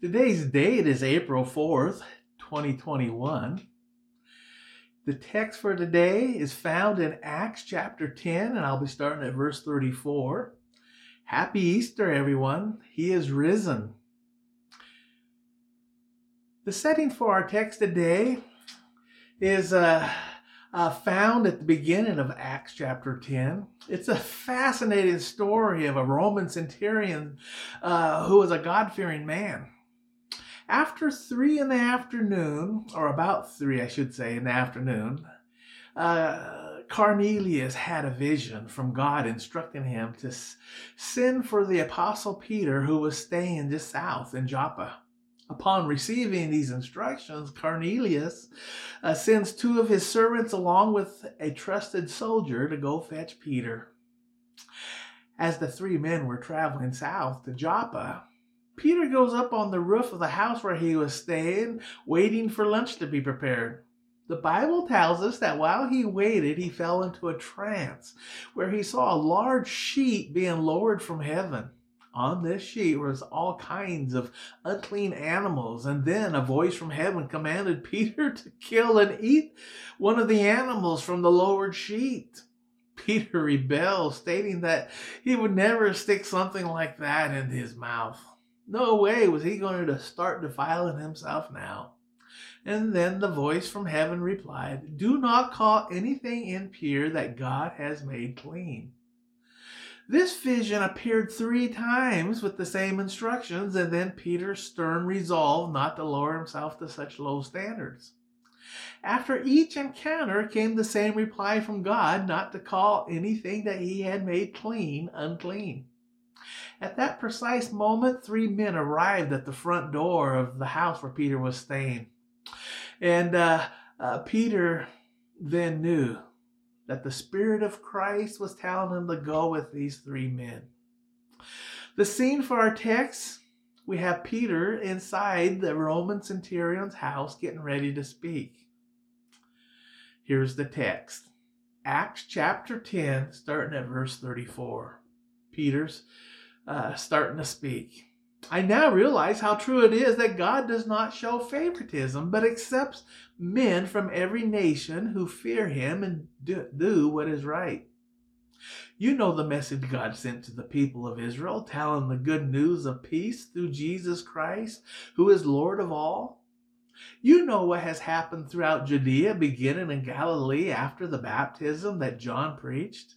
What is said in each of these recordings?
Today's date is April 4th, 2021. The text for today is found in Acts chapter 10, and I'll be starting at verse 34. Happy Easter, everyone. He is risen. The setting for our text today is uh, uh, found at the beginning of Acts chapter 10. It's a fascinating story of a Roman centurion uh, who was a God fearing man. After three in the afternoon, or about three, I should say, in the afternoon, uh, Cornelius had a vision from God instructing him to send for the apostle Peter, who was staying just south in Joppa. Upon receiving these instructions, Cornelius uh, sends two of his servants along with a trusted soldier to go fetch Peter. As the three men were traveling south to Joppa, Peter goes up on the roof of the house where he was staying, waiting for lunch to be prepared. The Bible tells us that while he waited, he fell into a trance where he saw a large sheet being lowered from heaven. On this sheet was all kinds of unclean animals, and then a voice from heaven commanded Peter to kill and eat one of the animals from the lowered sheet. Peter rebelled, stating that he would never stick something like that in his mouth. No way was he going to start defiling himself now. And then the voice from heaven replied, Do not call anything impure that God has made clean. This vision appeared three times with the same instructions, and then Peter's stern resolve not to lower himself to such low standards. After each encounter came the same reply from God not to call anything that he had made clean unclean. At that precise moment, three men arrived at the front door of the house where Peter was staying. And uh, uh, Peter then knew that the Spirit of Christ was telling him to go with these three men. The scene for our text we have Peter inside the Roman centurion's house getting ready to speak. Here's the text Acts chapter 10, starting at verse 34. Peter's uh, starting to speak. I now realize how true it is that God does not show favoritism, but accepts men from every nation who fear him and do, do what is right. You know the message God sent to the people of Israel, telling the good news of peace through Jesus Christ, who is Lord of all. You know what has happened throughout Judea, beginning in Galilee after the baptism that John preached.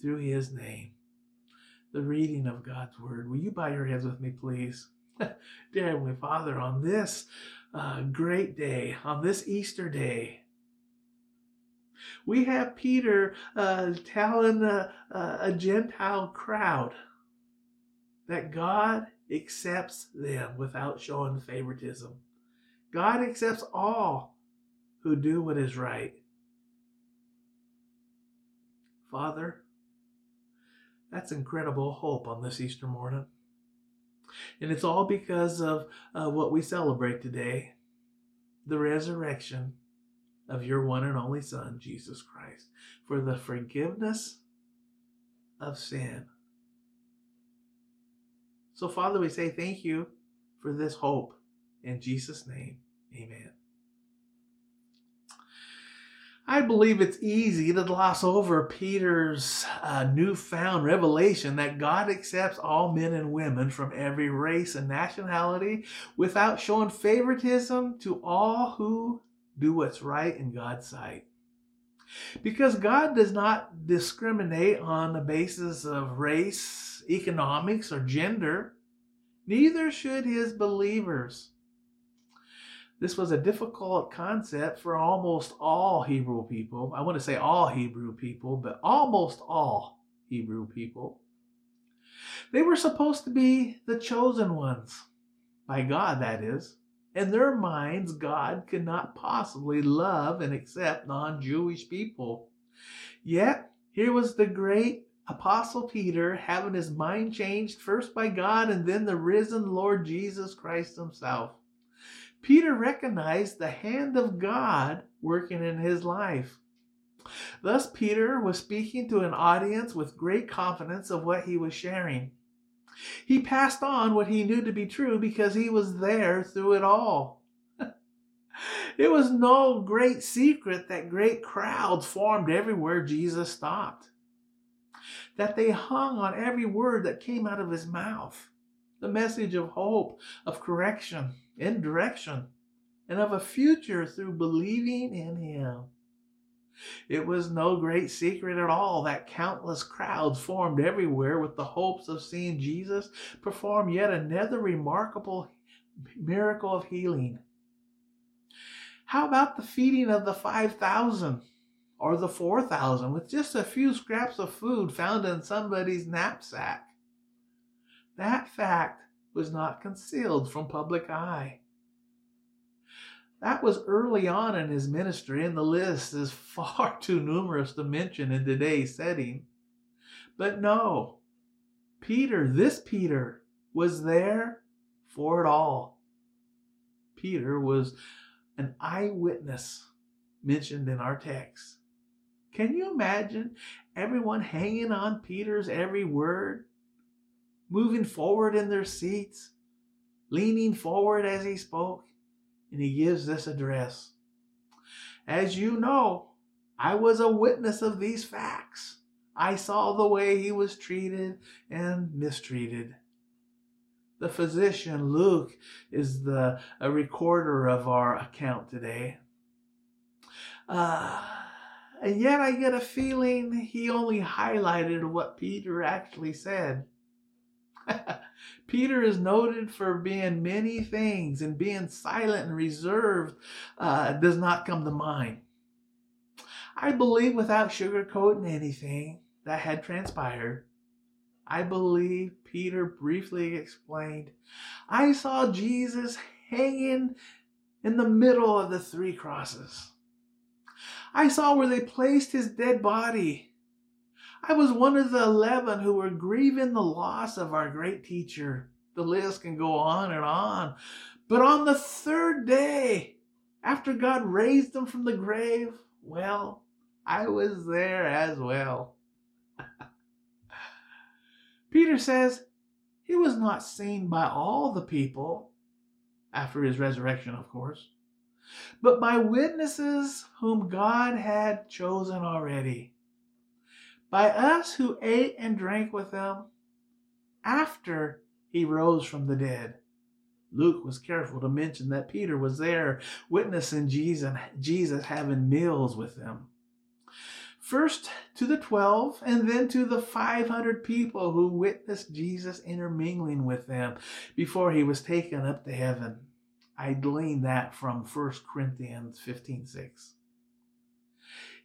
through his name the reading of God's word. Will you bow your heads with me, please? Dear Heavenly Father, on this uh, great day, on this Easter day, we have Peter uh, telling a, a Gentile crowd that God accepts them without showing favoritism. God accepts all who do what is right. Father, that's incredible hope on this Easter morning. And it's all because of uh, what we celebrate today the resurrection of your one and only Son, Jesus Christ, for the forgiveness of sin. So, Father, we say thank you for this hope. In Jesus' name, amen. I believe it's easy to gloss over Peter's uh, newfound revelation that God accepts all men and women from every race and nationality without showing favoritism to all who do what's right in God's sight. Because God does not discriminate on the basis of race, economics, or gender, neither should his believers. This was a difficult concept for almost all Hebrew people. I want to say all Hebrew people, but almost all Hebrew people. They were supposed to be the chosen ones, by God, that is. In their minds, God could not possibly love and accept non Jewish people. Yet, here was the great Apostle Peter having his mind changed first by God and then the risen Lord Jesus Christ himself. Peter recognized the hand of God working in his life. Thus, Peter was speaking to an audience with great confidence of what he was sharing. He passed on what he knew to be true because he was there through it all. it was no great secret that great crowds formed everywhere Jesus stopped, that they hung on every word that came out of his mouth the message of hope, of correction, and direction, and of a future through believing in Him. It was no great secret at all that countless crowds formed everywhere with the hopes of seeing Jesus perform yet another remarkable miracle of healing. How about the feeding of the 5,000 or the 4,000 with just a few scraps of food found in somebody's knapsack? That fact was not concealed from public eye. That was early on in his ministry, and the list is far too numerous to mention in today's setting. But no, Peter, this Peter, was there for it all. Peter was an eyewitness mentioned in our text. Can you imagine everyone hanging on Peter's every word? Moving forward in their seats, leaning forward as he spoke, and he gives this address. As you know, I was a witness of these facts. I saw the way he was treated and mistreated. The physician, Luke, is the a recorder of our account today. Uh, and yet I get a feeling he only highlighted what Peter actually said. Peter is noted for being many things, and being silent and reserved uh, does not come to mind. I believe without sugarcoating anything that had transpired, I believe Peter briefly explained, I saw Jesus hanging in the middle of the three crosses. I saw where they placed his dead body I was one of the 11 who were grieving the loss of our great teacher. The list can go on and on. But on the third day, after God raised him from the grave, well, I was there as well. Peter says he was not seen by all the people after his resurrection, of course, but by witnesses whom God had chosen already by us who ate and drank with him after he rose from the dead. Luke was careful to mention that Peter was there witnessing Jesus, Jesus having meals with them. First to the 12 and then to the 500 people who witnessed Jesus intermingling with them before he was taken up to heaven. I glean that from 1 Corinthians 15 6.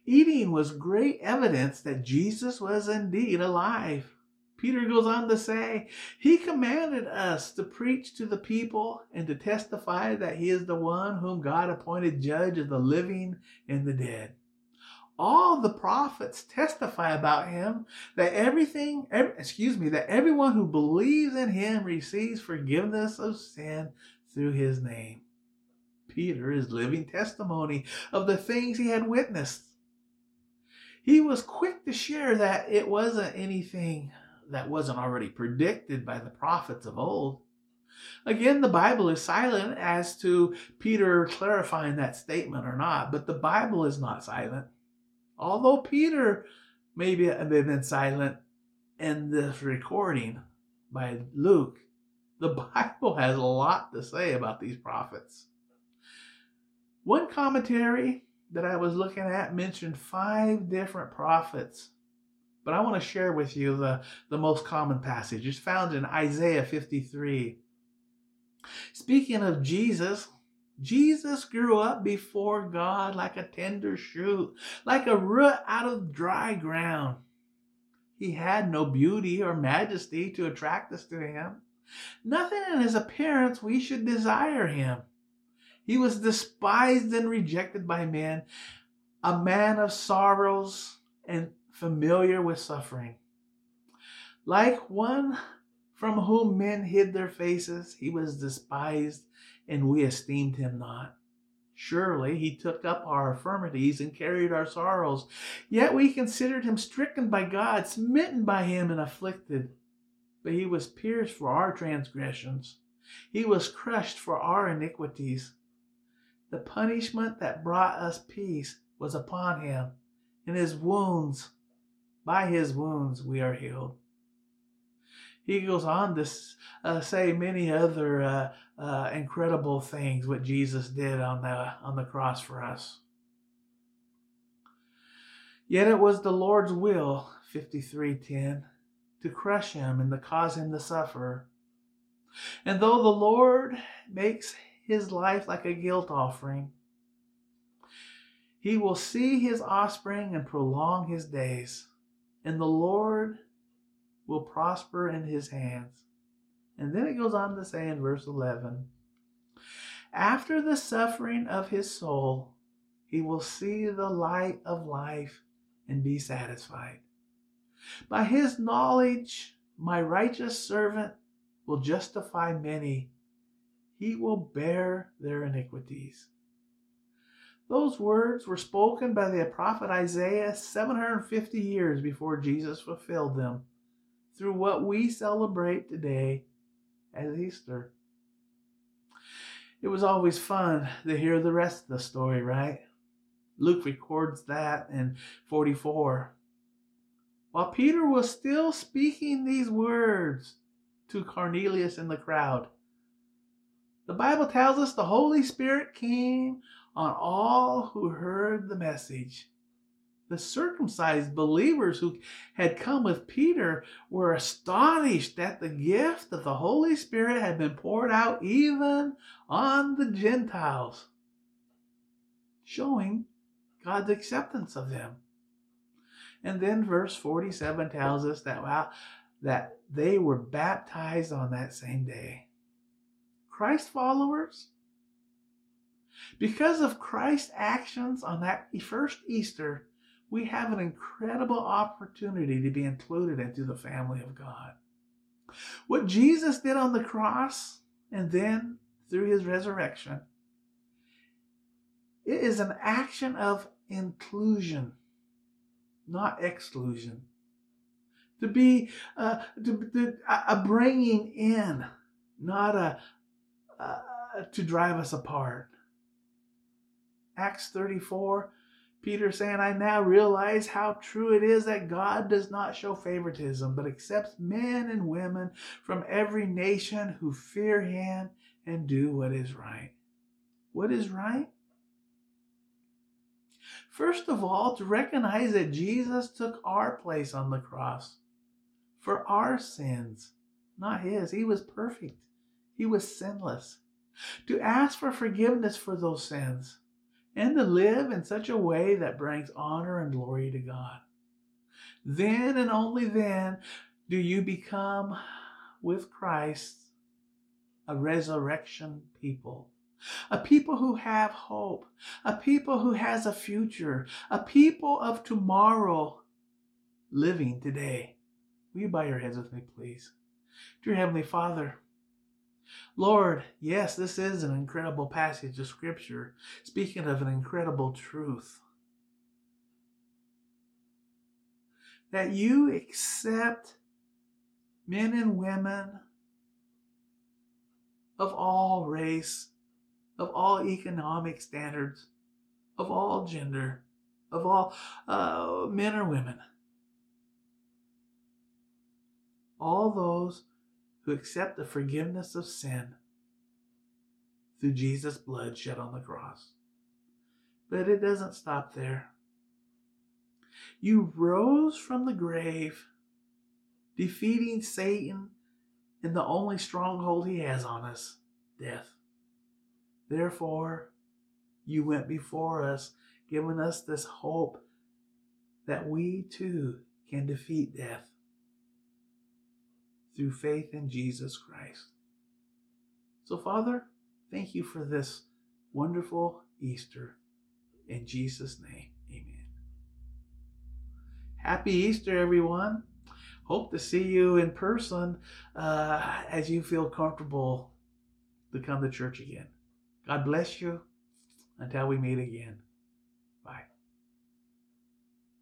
Eating was great evidence that Jesus was indeed alive. Peter goes on to say, He commanded us to preach to the people and to testify that He is the one whom God appointed judge of the living and the dead. All the prophets testify about Him that everything, every, excuse me, that everyone who believes in Him receives forgiveness of sin through His name. Peter is living testimony of the things he had witnessed he was quick to share that it wasn't anything that wasn't already predicted by the prophets of old. Again, the Bible is silent as to Peter clarifying that statement or not, but the Bible is not silent. Although Peter maybe have been silent in this recording by Luke, the Bible has a lot to say about these prophets. One commentary that I was looking at mentioned five different prophets, but I want to share with you the, the most common passage. It's found in Isaiah 53. Speaking of Jesus, Jesus grew up before God like a tender shoot, like a root out of dry ground. He had no beauty or majesty to attract us to him. Nothing in his appearance we should desire him. He was despised and rejected by men, a man of sorrows and familiar with suffering. Like one from whom men hid their faces, he was despised, and we esteemed him not. Surely he took up our infirmities and carried our sorrows. Yet we considered him stricken by God, smitten by him, and afflicted. But he was pierced for our transgressions, he was crushed for our iniquities. The punishment that brought us peace was upon him. In his wounds, by his wounds, we are healed. He goes on to uh, say many other uh, uh, incredible things what Jesus did on the on the cross for us. Yet it was the Lord's will, 53:10, to crush him and to cause him to suffer. And though the Lord makes his life like a guilt offering. He will see his offspring and prolong his days, and the Lord will prosper in his hands. And then it goes on to say in verse 11 After the suffering of his soul, he will see the light of life and be satisfied. By his knowledge, my righteous servant will justify many he will bear their iniquities. Those words were spoken by the prophet Isaiah 750 years before Jesus fulfilled them through what we celebrate today as Easter. It was always fun to hear the rest of the story, right? Luke records that in 44. While Peter was still speaking these words to Cornelius in the crowd, the Bible tells us the Holy Spirit came on all who heard the message. The circumcised believers who had come with Peter were astonished that the gift of the Holy Spirit had been poured out even on the Gentiles, showing God's acceptance of them. And then verse 47 tells us that, wow, that they were baptized on that same day. Christ followers, because of Christ's actions on that first Easter, we have an incredible opportunity to be included into the family of God. What Jesus did on the cross and then through his resurrection, it is an action of inclusion, not exclusion. To be uh, to, to, a bringing in, not a, uh, to drive us apart. Acts 34, Peter saying, I now realize how true it is that God does not show favoritism, but accepts men and women from every nation who fear him and do what is right. What is right? First of all, to recognize that Jesus took our place on the cross for our sins, not his. He was perfect. He was sinless. To ask for forgiveness for those sins and to live in such a way that brings honor and glory to God. Then and only then do you become with Christ a resurrection people. A people who have hope, a people who has a future, a people of tomorrow living today. Will you bow your heads with me, please? Dear Heavenly Father, Lord, yes, this is an incredible passage of Scripture, speaking of an incredible truth. That you accept men and women of all race, of all economic standards, of all gender, of all uh, men or women. All those who accept the forgiveness of sin through Jesus' blood shed on the cross. But it doesn't stop there. You rose from the grave, defeating Satan in the only stronghold he has on us death. Therefore, you went before us, giving us this hope that we too can defeat death through faith in Jesus Christ. So, Father, thank you for this wonderful Easter. In Jesus' name, amen. Happy Easter, everyone. Hope to see you in person uh, as you feel comfortable to come to church again. God bless you until we meet again.